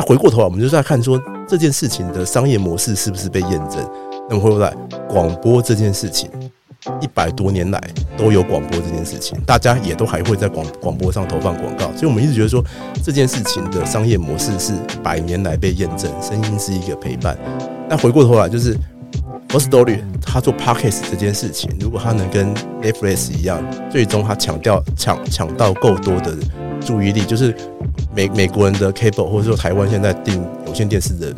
那回过头来，我们就是在看说这件事情的商业模式是不是被验证。那么回过来，广播这件事情，一百多年来都有广播这件事情，大家也都还会在广广播上投放广告，所以我们一直觉得说这件事情的商业模式是百年来被验证，声音是一个陪伴。那回过头来，就是 Firstory 他做 Podcast 这件事情，如果他能跟 Netflix 一样，最终他抢掉抢抢到够多的注意力，就是美美国人的 Cable 或者说台湾现在订有线电视的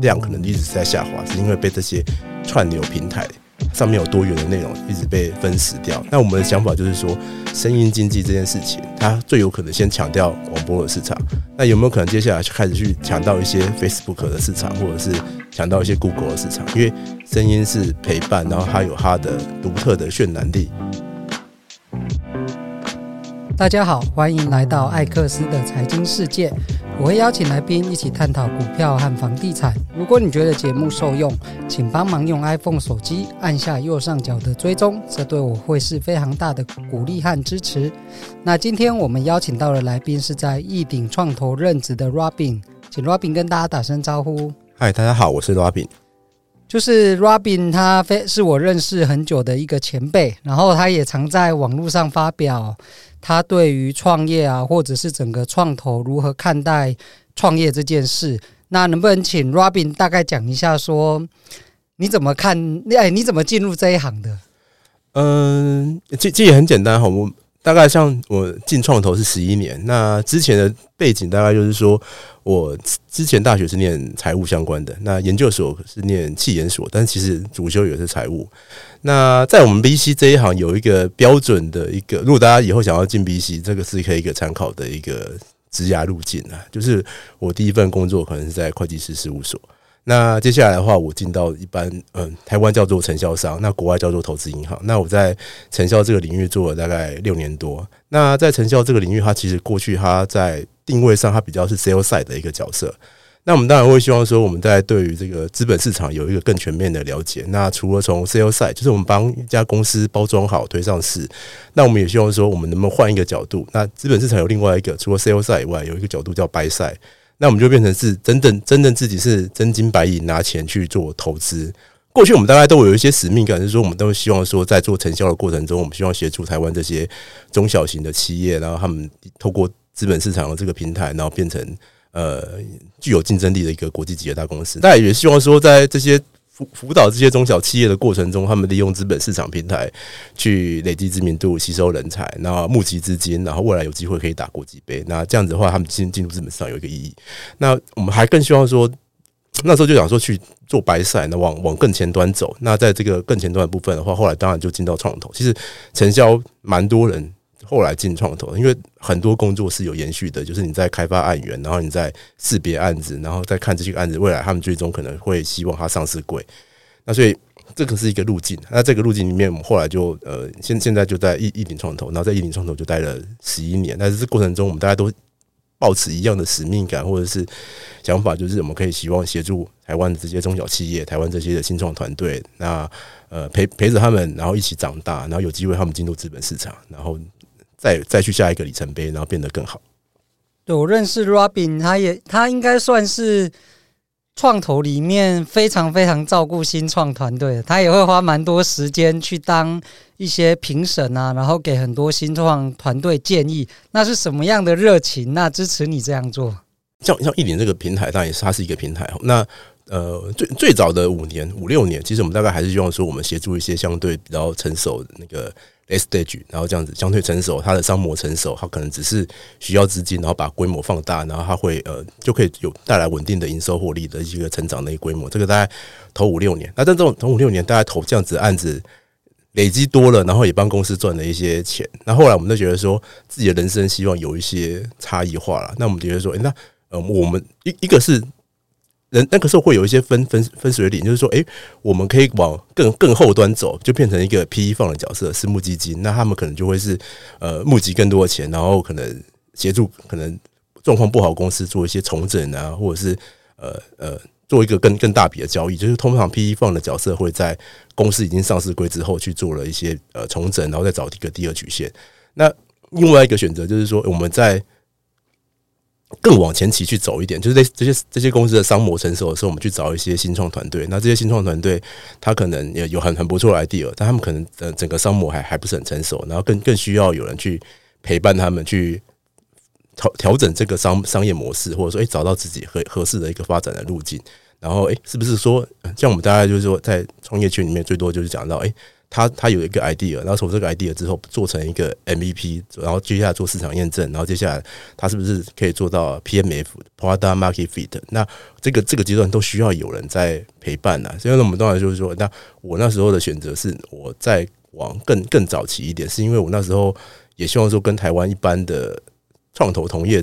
量可能一直在下滑，是因为被这些串流平台。上面有多元的内容一直被分食掉，那我们的想法就是说，声音经济这件事情，它最有可能先抢掉广播的市场。那有没有可能接下来就开始去抢到一些 Facebook 的市场，或者是抢到一些 Google 的市场？因为声音是陪伴，然后它有它的独特的渲染力。大家好，欢迎来到艾克斯的财经世界。我会邀请来宾一起探讨股票和房地产。如果你觉得节目受用，请帮忙用 iPhone 手机按下右上角的追踪，这对我会是非常大的鼓励和支持。那今天我们邀请到的来宾是在易鼎创投任职的 Robin，请 Robin 跟大家打声招呼。嗨，大家好，我是 Robin。就是 Robin，他非是我认识很久的一个前辈，然后他也常在网络上发表。他对于创业啊，或者是整个创投如何看待创业这件事，那能不能请 Robin 大概讲一下，说你怎么看？哎，你怎么进入这一行的？嗯，这这也很简单哈，我。大概像我进创投是十一年，那之前的背景大概就是说，我之前大学是念财务相关的，那研究所是念气研所，但其实主修也是财务。那在我们 BC 这一行有一个标准的一个，如果大家以后想要进 BC，这个是可以一个参考的一个职涯路径啊，就是我第一份工作可能是在会计师事务所。那接下来的话，我进到一般嗯，台湾叫做承销商，那国外叫做投资银行。那我在承销这个领域做了大概六年多。那在承销这个领域，它其实过去它在定位上，它比较是 sales side 的一个角色。那我们当然会希望说，我们在对于这个资本市场有一个更全面的了解。那除了从 sales side，就是我们帮一家公司包装好推上市，那我们也希望说，我们能不能换一个角度？那资本市场有另外一个，除了 sales side 以外，有一个角度叫 buy side。那我们就变成是真正真正自己是真金白银拿钱去做投资。过去我们大概都有一些使命感，就是说我们都希望说在做承销的过程中，我们希望协助台湾这些中小型的企业，然后他们透过资本市场的这个平台，然后变成呃具有竞争力的一个国际级的大公司。大家也希望说在这些。辅辅导这些中小企业的过程中，他们利用资本市场平台去累积知名度、吸收人才，然后募集资金，然后未来有机会可以打国际杯。那这样子的话，他们进进入资本市场有一个意义。那我们还更希望说，那时候就想说去做白赛，那往往更前端走。那在这个更前端的部分的话，后来当然就进到创投。其实成交蛮多人。后来进创投，因为很多工作是有延续的，就是你在开发案源，然后你在识别案子，然后再看这些案子未来他们最终可能会希望它上市贵。那所以这个是一个路径。那这个路径里面，我们后来就呃，现现在就在一一鼎创投，然后在一鼎创投就待了十一年。但是这过程中，我们大家都抱持一样的使命感或者是想法，就是我们可以希望协助台湾的这些中小企业，台湾这些的新创团队，那呃陪陪着他们，然后一起长大，然后有机会他们进入资本市场，然后。再再去下一个里程碑，然后变得更好。对，我认识 Robin，他也他应该算是创投里面非常非常照顾新创团队的，他也会花蛮多时间去当一些评审啊，然后给很多新创团队建议。那是什么样的热情？那支持你这样做？像像一点这个平台，当然也是它是一个平台。那呃，最最早的五年五六年，其实我们大概还是希望说，我们协助一些相对比较成熟那个。stage，然后这样子相对成熟，它的商模成熟，它可能只是需要资金，然后把规模放大，然后它会呃就可以有带来稳定的营收获利的一个成长的一个规模。这个大概投五六年，那但这种投五六年，大概投这样子案子累积多了，然后也帮公司赚了一些钱。那后来我们都觉得说，自己的人生希望有一些差异化了。那我们觉得说，那呃，我们一一个是。人那个时候会有一些分分分水岭，就是说，诶，我们可以往更更后端走，就变成一个 PE 放的角色，私募基金。那他们可能就会是呃募集更多的钱，然后可能协助可能状况不好公司做一些重整啊，或者是呃呃做一个更更大笔的交易。就是通常 PE 放的角色会在公司已经上市归之后去做了一些呃重整，然后再找一个第二曲线。那另外一个选择就是说，我们在更往前期去走一点，就是这这些这些公司的商模成熟的时候，我们去找一些新创团队。那这些新创团队，他可能也有很很不错的 idea，但他们可能呃整个商模还还不是很成熟，然后更更需要有人去陪伴他们去调调整这个商商业模式，或者说诶、找到自己合合适的一个发展的路径。然后诶、是不是说像我们大家就是说在创业圈里面最多就是讲到诶。他他有一个 idea，然后从这个 idea 之后做成一个 MVP，然后接下来做市场验证，然后接下来他是不是可以做到 PMF（Product Market Fit）？那这个这个阶段都需要有人在陪伴啊。所以，我们当然就是说，那我那时候的选择是我在往更更早期一点，是因为我那时候也希望说跟台湾一般的创投同业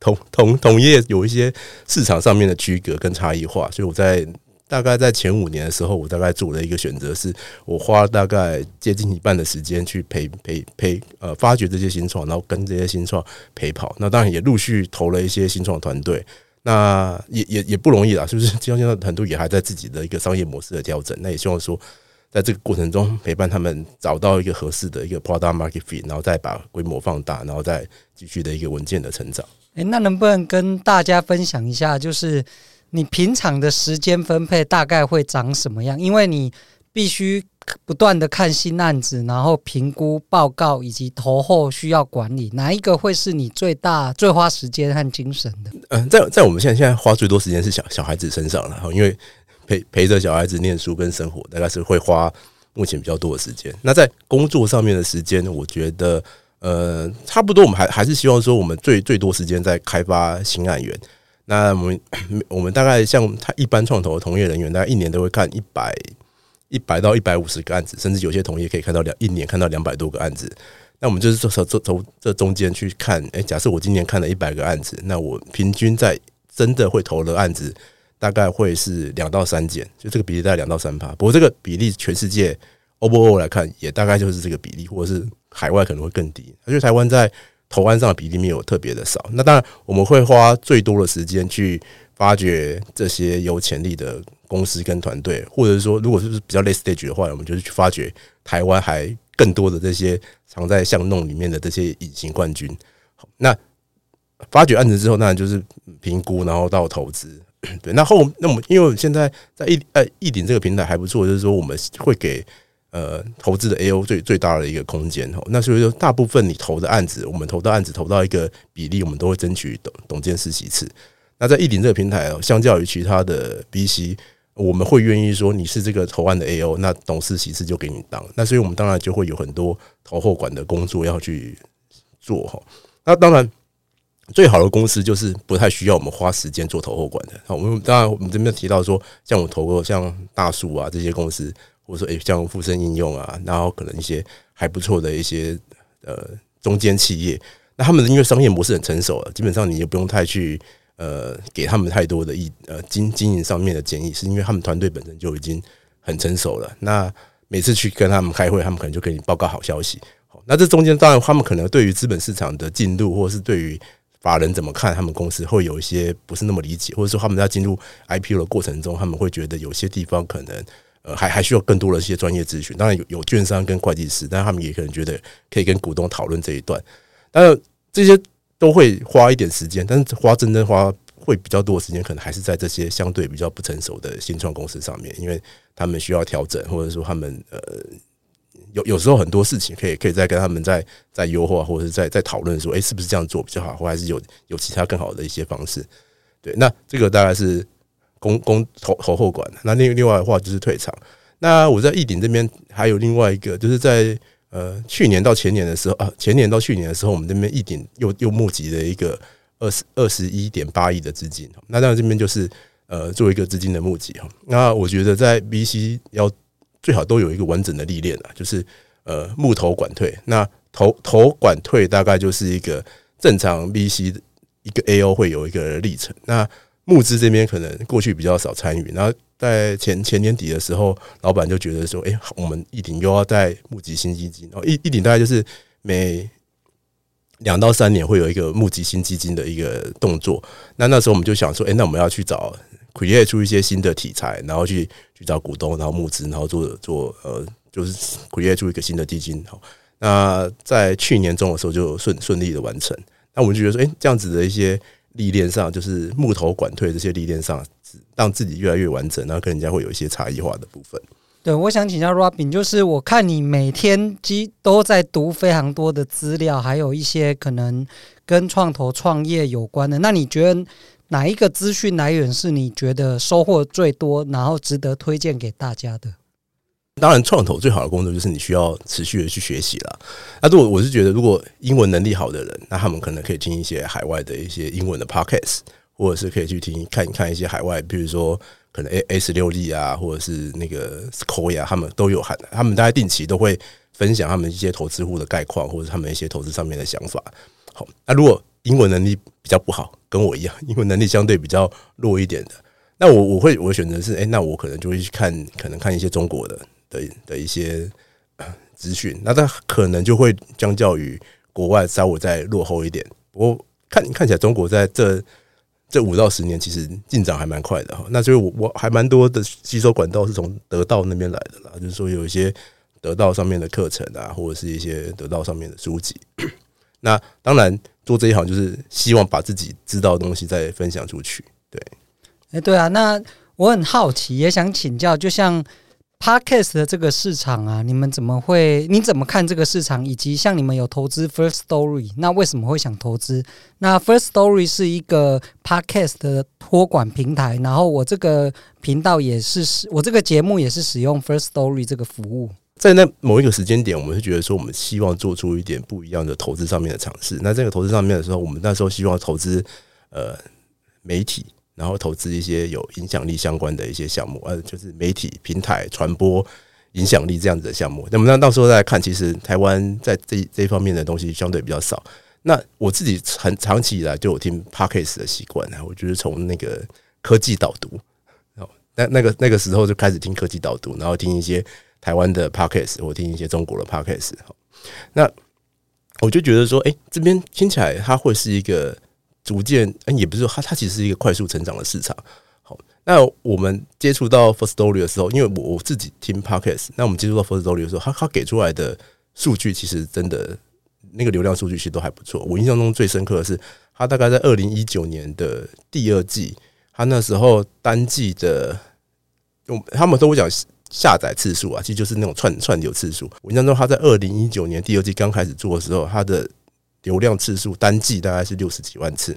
同同同业有一些市场上面的区隔跟差异化，所以我在。大概在前五年的时候，我大概做了一个选择，是我花大概接近一半的时间去陪陪陪呃发掘这些新创，然后跟这些新创陪跑。那当然也陆续投了一些新创团队，那也也也不容易啦，是不是？就像现在团队也还在自己的一个商业模式的调整。那也希望说，在这个过程中陪伴他们找到一个合适的一个 product market fit，然后再把规模放大，然后再继续的一个稳健的成长。诶，那能不能跟大家分享一下，就是？你平常的时间分配大概会长什么样？因为你必须不断的看新案子，然后评估报告以及投后需要管理，哪一个会是你最大最花时间和精神的？嗯，在在我们现在现在花最多时间是小小孩子身上了，因为陪陪着小孩子念书跟生活，大概是会花目前比较多的时间。那在工作上面的时间，我觉得呃差不多，我们还还是希望说，我们最最多时间在开发新案源。那我们我们大概像他一般创投的同业人员，大概一年都会看一百一百到一百五十个案子，甚至有些同业可以看到两一年看到两百多个案子。那我们就是从从从这中间去看，哎，假设我今年看了一百个案子，那我平均在真的会投的案子大概会是两到三件，就这个比例大概两到三趴。不过这个比例全世界 overall 来看，也大概就是这个比例，或者是海外可能会更低。而且台湾在投案上的比例没有特别的少，那当然我们会花最多的时间去发掘这些有潜力的公司跟团队，或者是说，如果是比较 late stage 的话，我们就是去发掘台湾还更多的这些藏在巷弄里面的这些隐形冠军。那发掘案子之后，当然就是评估，然后到投资。对，那后那我们因为我们现在在一呃一鼎这个平台还不错，就是说我们会给。呃，投资的 AO 最最大的一个空间哦，那所以说大部分你投的案子，我们投的案子投到一个比例，我们都会争取董董监事席次。那在易鼎这个平台哦，相较于其他的 BC，我们会愿意说你是这个投案的 AO，那董事席次就给你当。那所以我们当然就会有很多投后管的工作要去做哈。那当然，最好的公司就是不太需要我们花时间做投后管的。我们当然我们这边提到说，像我投过像大树啊这些公司。或者说，诶，像富盛应用啊，然后可能一些还不错的一些呃中间企业，那他们因为商业模式很成熟了，基本上你也不用太去呃给他们太多的意呃经经营上面的建议，是因为他们团队本身就已经很成熟了。那每次去跟他们开会，他们可能就给你报告好消息。那这中间当然他们可能对于资本市场的进度，或者是对于法人怎么看他们公司，会有一些不是那么理解，或者说他们在进入 IPO 的过程中，他们会觉得有些地方可能。呃，还还需要更多的一些专业咨询。当然有有券商跟会计师，但他们也可能觉得可以跟股东讨论这一段。当然这些都会花一点时间，但是花真正花会比较多的时间，可能还是在这些相对比较不成熟的新创公司上面，因为他们需要调整，或者说他们呃有有时候很多事情可以可以再跟他们再再优化，或者是再再讨论说，诶，是不是这样做比较好，或还是有有其他更好的一些方式？对，那这个大概是。公公投投后管，那另另外的话就是退场。那我在一鼎这边还有另外一个，就是在呃去年到前年的时候啊，前年到去年的时候，我们这边一鼎又又募集了一个二十二十一点八亿的资金。那当然这边就是呃做一个资金的募集。那我觉得在 VC 要最好都有一个完整的历练啊，就是呃募投管退。那投投管退大概就是一个正常 VC 一个 AO 会有一个历程。那募资这边可能过去比较少参与，然后在前前年底的时候，老板就觉得说：“哎，我们一鼎又要再募集新基金。”然后一一鼎大概就是每两到三年会有一个募集新基金的一个动作。那那时候我们就想说：“哎，那我们要去找 create 出一些新的题材，然后去去找股东，然后募资，然后做做呃，就是 create 出一个新的基金。”好，那在去年中的时候就顺顺利的完成。那我们就觉得说，哎、欸，这样子的一些历练上，就是木头管退这些历练上，让自己越来越完整，然后跟人家会有一些差异化的部分。对，我想请教 Robin，就是我看你每天基都在读非常多的资料，还有一些可能跟创投创业有关的。那你觉得哪一个资讯来源是你觉得收获最多，然后值得推荐给大家的？当然，创投最好的工作就是你需要持续的去学习了。那如果我是觉得，如果英文能力好的人，那他们可能可以听一些海外的一些英文的 podcast，或者是可以去听看一看一些海外，比如说可能 A A 十六 D 啊，或者是那个 Sequoia，他们都有喊，他们大概定期都会分享他们一些投资户的概况，或者他们一些投资上面的想法。好，那如果英文能力比较不好，跟我一样，英文能力相对比较弱一点的，那我我会我会选择是，哎，那我可能就会去看，可能看一些中国的。的的一些资讯，那它可能就会相较于国外稍微再落后一点。不过看看起来，中国在这这五到十年其实进展还蛮快的哈。那所以我我还蛮多的吸收管道是从得到那边来的啦，就是说有一些得到上面的课程啊，或者是一些得到上面的书籍。那当然做这一行就是希望把自己知道的东西再分享出去。对，哎，对啊，那我很好奇，也想请教，就像。Podcast 的这个市场啊，你们怎么会？你怎么看这个市场？以及像你们有投资 First Story，那为什么会想投资？那 First Story 是一个 Podcast 的托管平台，然后我这个频道也是使我这个节目也是使用 First Story 这个服务。在那某一个时间点，我们是觉得说，我们希望做出一点不一样的投资上面的尝试。那这个投资上面的时候，我们那时候希望投资呃媒体。然后投资一些有影响力相关的一些项目，呃，就是媒体平台传播影响力这样子的项目。那么那到时候再看，其实台湾在这这方面的东西相对比较少。那我自己很长期以来就有听 Podcast 的习惯啊，我就是从那个科技导读，哦，那那个那个时候就开始听科技导读，然后听一些台湾的 Podcast，或听一些中国的 Podcast。那我就觉得说，哎，这边听起来它会是一个。逐渐，嗯，也不是说它，它其实是一个快速成长的市场。好，那我们接触到 First Story 的时候，因为我我自己听 Podcast，那我们接触到 First Story 的时候，它它给出来的数据其实真的那个流量数据其实都还不错。我印象中最深刻的是，它大概在二零一九年的第二季，它那时候单季的用他们都会讲下载次数啊，其实就是那种串串流次数。我印象中，它在二零一九年第二季刚开始做的时候，它的流量次数单季大概是六十几万次，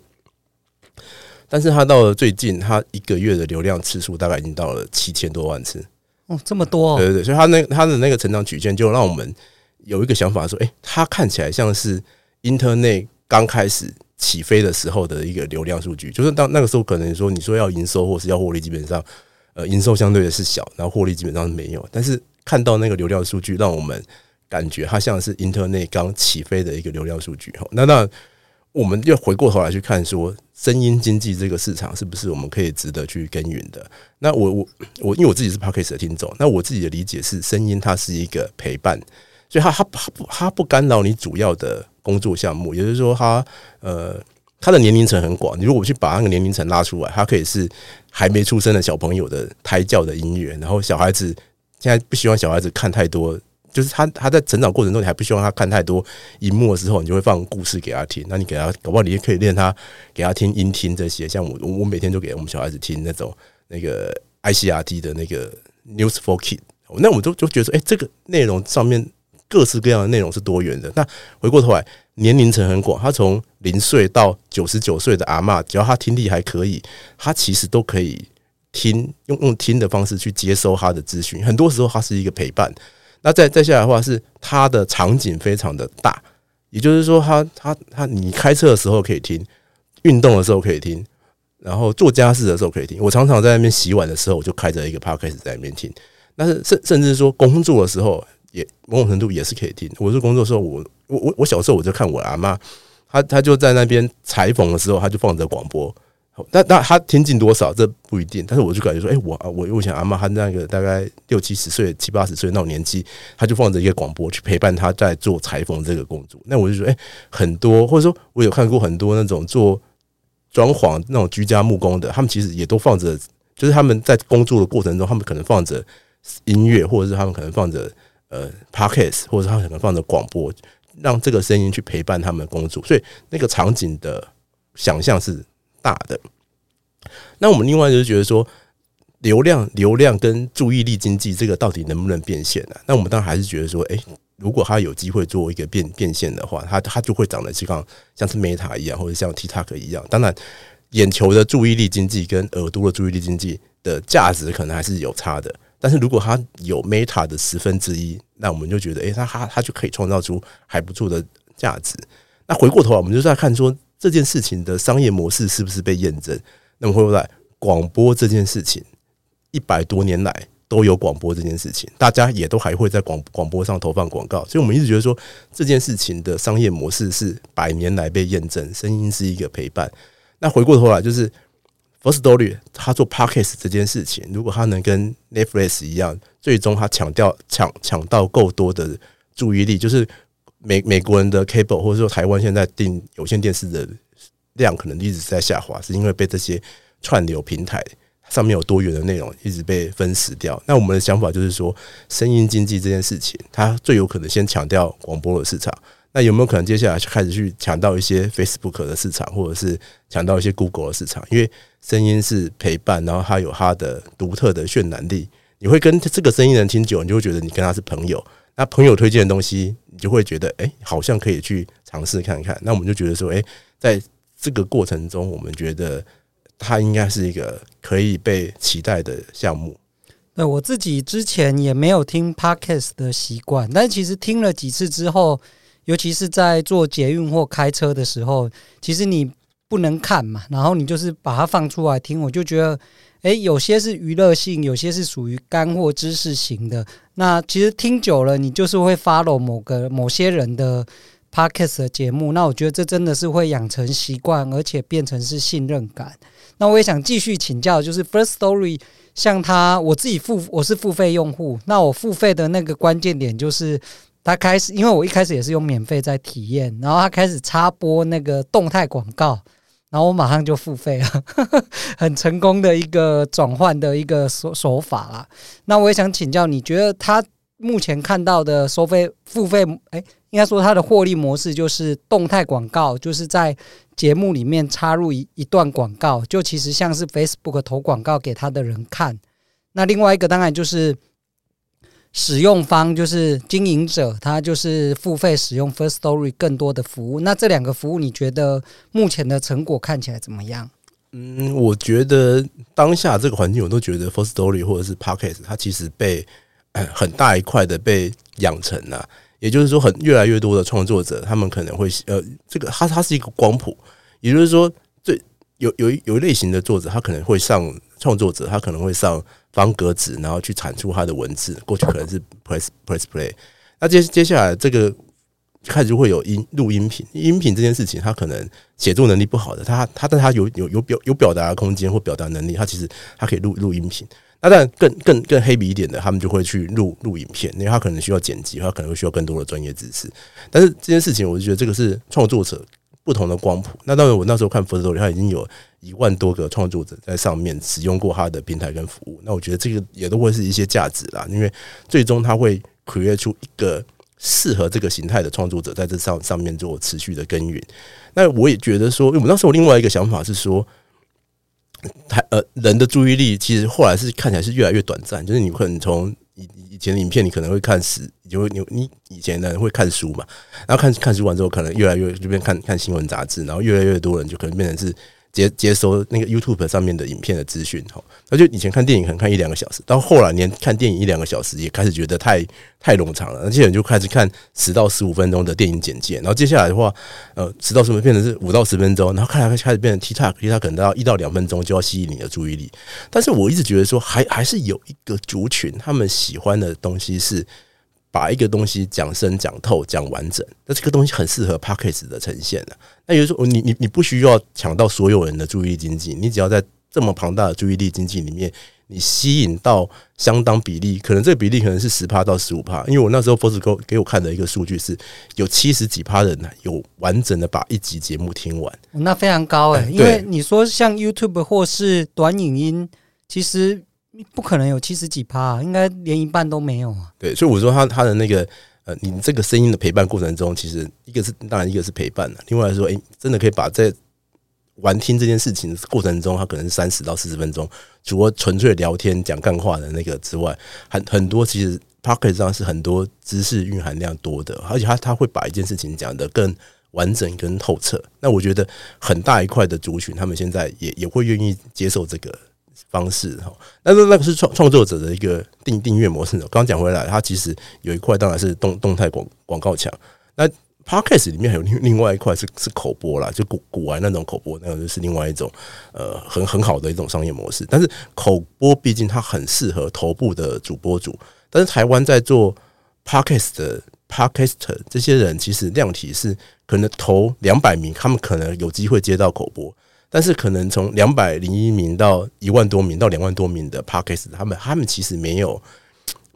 但是他到了最近，他一个月的流量次数大概已经到了七千多万次。哦，这么多！对对对，所以他那他的那个成长曲线，就让我们有一个想法说，诶，他看起来像是 Internet 刚开始起飞的时候的一个流量数据，就是当那个时候可能说你说要营收或是要获利，基本上呃营收相对的是小，然后获利基本上是没有，但是看到那个流量数据，让我们。感觉它像是 Internet 刚起飞的一个流量数据哈，那那我们又回过头来去看说，声音经济这个市场是不是我们可以值得去耕耘的？那我我我，因为我自己是 Podcast 的听众，那我自己的理解是，声音它是一个陪伴，所以它它它不它不干扰你主要的工作项目，也就是说，它呃它的年龄层很广，你如果去把那个年龄层拉出来，它可以是还没出生的小朋友的胎教的音乐，然后小孩子现在不希望小孩子看太多。就是他，他在成长过程中，你还不希望他看太多荧幕的时候，你就会放故事给他听。那你给他，搞不好你也可以练他，给他听音听这些。像我，我每天就给我们小孩子听那种那个 ICRT 的那个 News for Kid。那我们就就觉得说，哎，这个内容上面各式各样的内容是多元的。那回过头来，年龄层很广，他从零岁到九十九岁的阿嬷，只要他听力还可以，他其实都可以听，用用听的方式去接收他的资讯。很多时候，他是一个陪伴。那再再下来的话，是它的场景非常的大，也就是说它，它它它，你开车的时候可以听，运动的时候可以听，然后做家事的时候可以听。我常常在那边洗碗的时候，我就开着一个 p o d c a s 在那边听。但是甚甚至说工作的时候，也某种程度也是可以听。我是工作的时候，我我我我小时候我就看我阿妈，她她就在那边裁缝的时候，她就放着广播。那那他听进多少这不一定，但是我就感觉说，哎，我我我想阿嬷她那个大概六七十岁、七八十岁那种年纪，他就放着一个广播去陪伴他在做裁缝这个工作。那我就说，哎，很多或者说我有看过很多那种做装潢那种居家木工的，他们其实也都放着，就是他们在工作的过程中，他们可能放着音乐，或者是他们可能放着呃 Podcast，或者他们可能放着广播。让这个声音去陪伴他们工作，所以那个场景的想象是大的。那我们另外就是觉得说，流量、流量跟注意力经济这个到底能不能变现呢、那我们当然还是觉得说，诶，如果他有机会做一个变变现的话，他他就会长得像像是 Meta 一样，或者像 TikTok 一样。当然，眼球的注意力经济跟耳朵的注意力经济的价值可能还是有差的。但是如果他有 Meta 的十分之一，那我们就觉得，诶，他他他就可以创造出还不错的价值。那回过头来，我们就在看说这件事情的商业模式是不是被验证。那么会不会广播这件事情，一百多年来都有广播这件事情，大家也都还会在广广播上投放广告，所以我们一直觉得说这件事情的商业模式是百年来被验证，声音是一个陪伴。那回过头来，就是 First Story 他做 Podcast 这件事情，如果他能跟 Netflix 一样，最终他抢掉抢抢到够多的注意力，就是美美国人的 Cable 或者说台湾现在订有线电视的。量可能一直在下滑，是因为被这些串流平台上面有多元的内容一直被分食掉。那我们的想法就是说，声音经济这件事情，它最有可能先抢掉广播的市场。那有没有可能接下来开始去抢到一些 Facebook 的市场，或者是抢到一些 Google 的市场？因为声音是陪伴，然后它有它的独特的渲染力。你会跟这个声音人听久，你就会觉得你跟他是朋友。那朋友推荐的东西，你就会觉得哎，好像可以去尝试看看。那我们就觉得说，哎，在这个过程中，我们觉得它应该是一个可以被期待的项目。那我自己之前也没有听 Podcast 的习惯，但其实听了几次之后，尤其是在做捷运或开车的时候，其实你不能看嘛，然后你就是把它放出来听，我就觉得，诶，有些是娱乐性，有些是属于干货知识型的。那其实听久了，你就是会 follow 某个某些人的。Podcast 的节目，那我觉得这真的是会养成习惯，而且变成是信任感。那我也想继续请教，就是 Firstory，像他，我自己付，我是付费用户。那我付费的那个关键点就是，他开始，因为我一开始也是用免费在体验，然后他开始插播那个动态广告，然后我马上就付费了，很成功的一个转换的一个手手法啦。那我也想请教，你觉得他目前看到的收费付费，诶？应该说，它的获利模式就是动态广告，就是在节目里面插入一一段广告，就其实像是 Facebook 投广告给他的人看。那另外一个当然就是使用方，就是经营者，他就是付费使用 First Story 更多的服务。那这两个服务，你觉得目前的成果看起来怎么样？嗯，我觉得当下这个环境，我都觉得 First Story 或者是 Podcast，它其实被很大一块的被养成了。也就是说，很越来越多的创作者，他们可能会呃，这个它它是一个光谱。也就是说，最有有有一类型的作者，他可能会上创作者，他可能会上方格子，然后去产出他的文字。过去可能是 press press play，那接接下来这个开始就会有音录音频，音频这件事情，他可能写作能力不好的，他他但他有有有表有表达空间或表达能力，他其实他可以录录音频。那但更更更黑笔一点的，他们就会去录录影片，因为他可能需要剪辑，他可能会需要更多的专业知识。但是这件事情，我就觉得这个是创作者不同的光谱。那当然，我那时候看 Firstory，他已经有一万多个创作者在上面使用过他的平台跟服务。那我觉得这个也都会是一些价值啦，因为最终他会 create 出一个适合这个形态的创作者在这上上面做持续的耕耘。那我也觉得说，因为我那时候另外一个想法是说。他呃，人的注意力其实后来是看起来是越来越短暂，就是你可能从以以前的影片，你可能会看十，就会你你以前的人会看书嘛，然后看看书完之后，可能越来越就变看看新闻杂志，然后越来越多人就可能变成是。接接收那个 YouTube 上面的影片的资讯，哈，那就以前看电影可能看一两个小时，到后来连看电影一两个小时也开始觉得太太冗长了，而且就开始看十到十五分钟的电影简介，然后接下来的话，呃，十到十五变成是五到十分钟，然后看来开始变成 TikTok，TikTok 可能到一到两分钟就要吸引你的注意力，但是我一直觉得说，还还是有一个族群，他们喜欢的东西是。把一个东西讲深、讲透、讲完整，那这个东西很适合 Podcast 的呈现的。那也就是说，你你你不需要抢到所有人的注意力经济，你只要在这么庞大的注意力经济里面，你吸引到相当比例，可能这个比例可能是十趴到十五趴。因为我那时候 Firstory 给我看的一个数据是有七十几趴人呢有完整的把一集节目听完，那非常高诶、欸。因为你说像 YouTube 或是短影音，其实。不可能有七十几趴，应该连一半都没有啊。对，所以我说他他的那个呃，你这个声音的陪伴过程中，其实一个是当然一个是陪伴了，另外来说，诶，真的可以把在玩听这件事情的过程中，它可能是三十到四十分钟，除了纯粹聊天讲干话的那个之外，很很多其实 Podcast 上是很多知识蕴含量多的，而且他他会把一件事情讲得更完整跟透彻。那我觉得很大一块的族群，他们现在也也会愿意接受这个。方式哈，那那那个是创创作者的一个订订阅模式。刚讲回来，它其实有一块当然是动动态广广告墙。那 Podcast 里面还有另另外一块是是口播啦，就古古玩那种口播，那个就是另外一种呃很很好的一种商业模式。但是口播毕竟它很适合头部的主播主，但是台湾在做 Podcast 的 Podcaster 这些人，其实量体是可能头两百名，他们可能有机会接到口播。但是可能从两百零一名到一万多名到两万多名的 Podcast，他们他们其实没有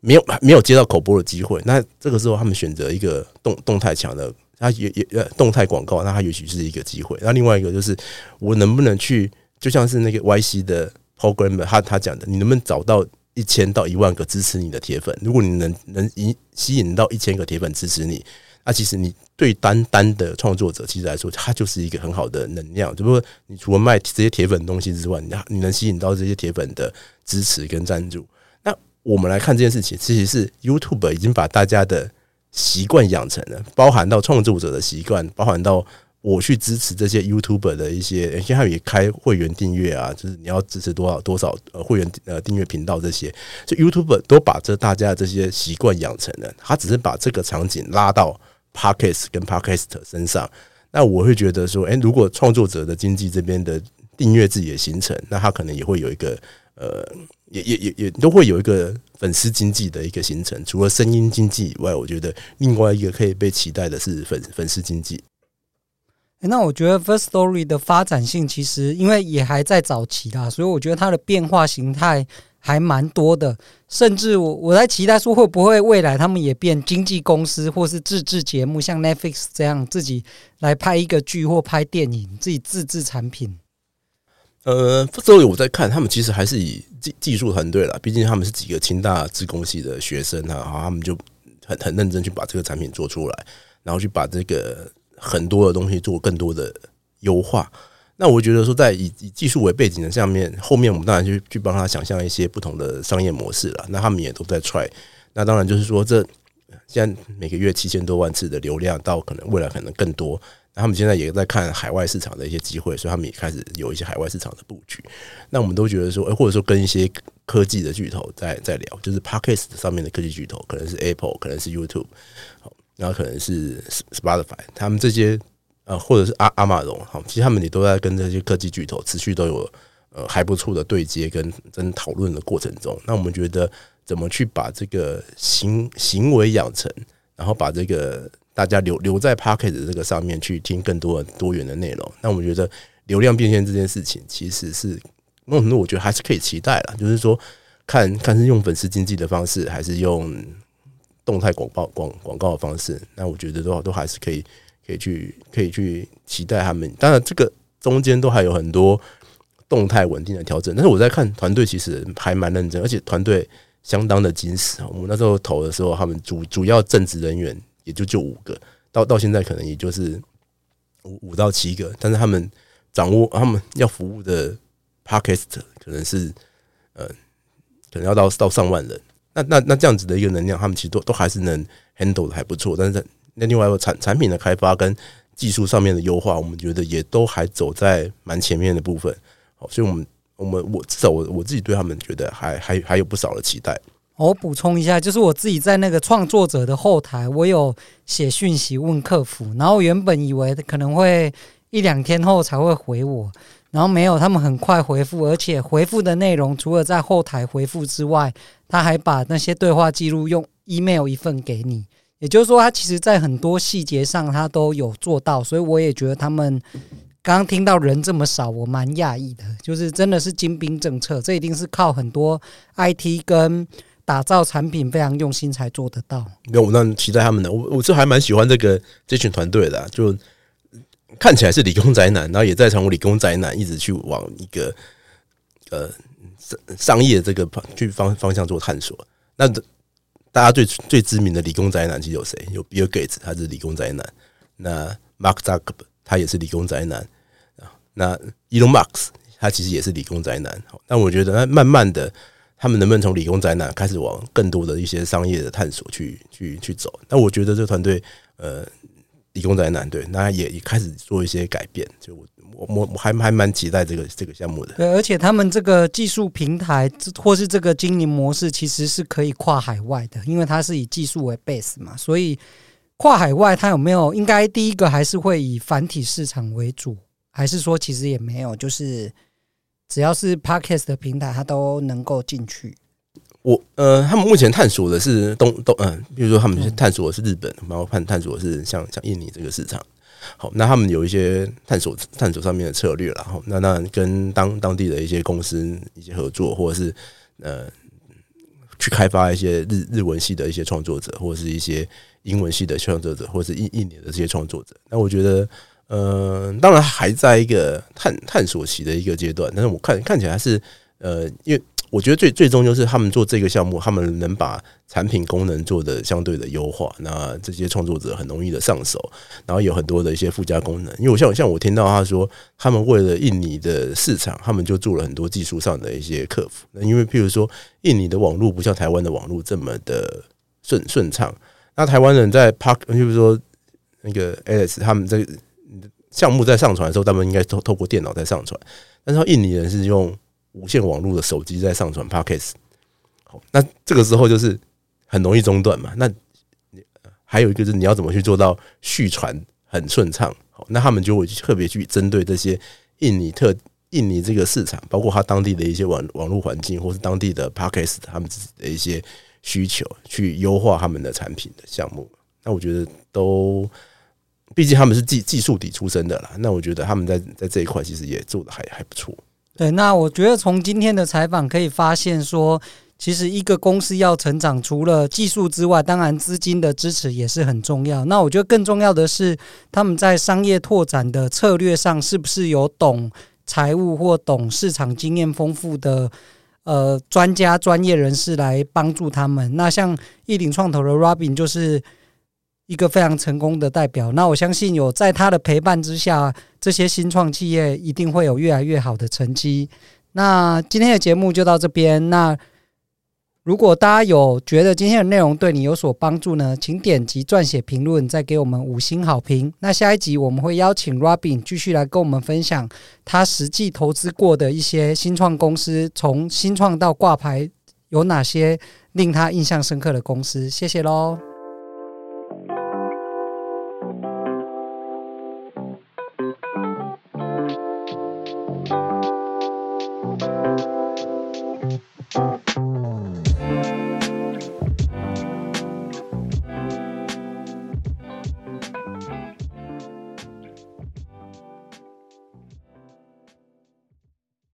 没有没有接到口播的机会。那这个时候他们选择一个动动态墙的，他也也呃动态广告，那他也许是一个机会。那另外一个就是我能不能去，就像是那个 YC 的 Programmer 他他讲的，你能不能找到一千到一万个支持你的铁粉？如果你能能引吸引到一千个铁粉支持你。那其实你对单单的创作者其实来说，它就是一个很好的能量。只不过你除了卖这些铁粉的东西之外，你你能吸引到这些铁粉的支持跟赞助。那我们来看这件事情，其实是 YouTube 已经把大家的习惯养成了，包含到创作者的习惯，包含到我去支持这些 YouTube 的一些，现在也开会员订阅啊，就是你要支持多少多少呃会员呃订阅频道这些，就 YouTube 都把这大家的这些习惯养成了，他只是把这个场景拉到。Podcast 跟 Podcaster 身上，那我会觉得说，诶，如果创作者的经济这边的订阅自己的形成，那他可能也会有一个，呃，也也也也都会有一个粉丝经济的一个形成。除了声音经济以外，我觉得另外一个可以被期待的是粉粉丝经济。那我觉得 Firstory 的发展性其实因为也还在早期啦，所以我觉得它的变化形态。还蛮多的，甚至我我在期待说，会不会未来他们也变经纪公司，或是自制节目，像 Netflix 这样自己来拍一个剧或拍电影，自己自制产品。呃，这里我在看，他们其实还是以技技术团队啦，毕竟他们是几个清大资工系的学生啊，他们就很很认真去把这个产品做出来，然后去把这个很多的东西做更多的优化。那我觉得说，在以以技术为背景的下面，后面我们当然去去帮他想象一些不同的商业模式了。那他们也都在 try。那当然就是说，这现在每个月七千多万次的流量，到可能未来可能更多。那他们现在也在看海外市场的一些机会，所以他们也开始有一些海外市场的布局。那我们都觉得说，或者说跟一些科技的巨头在在聊，就是 Podcast 上面的科技巨头，可能是 Apple，可能是 YouTube，好，然后可能是 Spotify，他们这些。呃，或者是阿阿玛荣哈，其实他们也都在跟这些科技巨头持续都有呃还不错的对接跟跟讨论的过程中。那我们觉得怎么去把这个行行为养成，然后把这个大家留留在 Podcast 这个上面去听更多多元的内容。那我们觉得流量变现这件事情，其实是某种程度我觉得还是可以期待了。就是说，看看是用粉丝经济的方式，还是用动态广告广广告的方式，那我觉得都都还是可以。可以去，可以去期待他们。当然，这个中间都还有很多动态稳定的调整。但是我在看团队，其实还蛮认真，而且团队相当的精实。我们那时候投的时候，他们主主要正职人员也就就五个，到到现在可能也就是五五到七个。但是他们掌握他们要服务的 Podcast 可能是呃，可能要到到上万人。那那那这样子的一个能量，他们其实都都还是能 handle 的还不错。但是那另外一个产产品的开发跟技术上面的优化，我们觉得也都还走在蛮前面的部分。好，所以我们我们我至少我我自己对他们觉得还还还有不少的期待。我补充一下，就是我自己在那个创作者的后台，我有写讯息问客服，然后原本以为可能会一两天后才会回我，然后没有，他们很快回复，而且回复的内容除了在后台回复之外，他还把那些对话记录用 email 一份给你。也就是说，他其实，在很多细节上，他都有做到，所以我也觉得他们刚刚听到人这么少，我蛮讶异的。就是真的是精兵政策，这一定是靠很多 IT 跟打造产品非常用心才做得到。没有，我那期待他们的，我我是还蛮喜欢这个这群团队的，就看起来是理工宅男，然后也在从理工宅男一直去往一个呃商商业这个方去方方向做探索。那大家最最知名的理工宅男其实有谁？有比尔盖茨，他是理工宅男；那 Mark Zuckerberg 他也是理工宅男。那 Elon Musk 他其实也是理工宅男。但我觉得，那慢慢的，他们能不能从理工宅男开始往更多的一些商业的探索去去去走？那我觉得这团队，呃，理工宅男对，那也也开始做一些改变。就我。我我还还蛮期待这个这个项目的。对，而且他们这个技术平台或是这个经营模式，其实是可以跨海外的，因为它是以技术为 base 嘛。所以跨海外，它有没有应该第一个还是会以繁体市场为主，还是说其实也没有，就是只要是 Podcast 的平台，它都能够进去。我呃，他们目前探索的是东东嗯、呃，比如说他们探索的是日本，然后探探索的是像像印尼这个市场。好，那他们有一些探索探索上面的策略，然后那那跟当当地的一些公司一些合作，或者是呃去开发一些日日文系的一些创作者，或者是一些英文系的创作者，或者是印印尼的这些创作者。那我觉得，呃，当然还在一个探探索期的一个阶段，但是我看看起来是呃，因为。我觉得最最终就是他们做这个项目，他们能把产品功能做得相对的优化，那这些创作者很容易的上手，然后有很多的一些附加功能。因为我像像我听到他说，他们为了印尼的市场，他们就做了很多技术上的一些克服。那因为譬如说，印尼的网络不像台湾的网络这么的顺顺畅，那台湾人在 Park，譬如说那个 Alex 他们这个项目在上传的时候，他们应该透透过电脑在上传，但是印尼人是用。无线网络的手机在上传 Podcast，好，那这个时候就是很容易中断嘛。那还有一个是你要怎么去做到续传很顺畅？好，那他们就会特别去针对这些印尼特印尼这个市场，包括他当地的一些网网络环境，或是当地的 Podcast 他们自己的一些需求，去优化他们的产品的项目。那我觉得都，毕竟他们是技技术底出身的啦。那我觉得他们在在这一块其实也做得还还不错。对，那我觉得从今天的采访可以发现说，其实一个公司要成长，除了技术之外，当然资金的支持也是很重要。那我觉得更重要的是，他们在商业拓展的策略上，是不是有懂财务或懂市场经验丰富的呃专家专业人士来帮助他们？那像亿鼎创投的 Robin 就是。一个非常成功的代表，那我相信有在他的陪伴之下，这些新创企业一定会有越来越好的成绩。那今天的节目就到这边。那如果大家有觉得今天的内容对你有所帮助呢，请点击撰写评论，再给我们五星好评。那下一集我们会邀请 Robin 继续来跟我们分享他实际投资过的一些新创公司，从新创到挂牌有哪些令他印象深刻的公司。谢谢喽。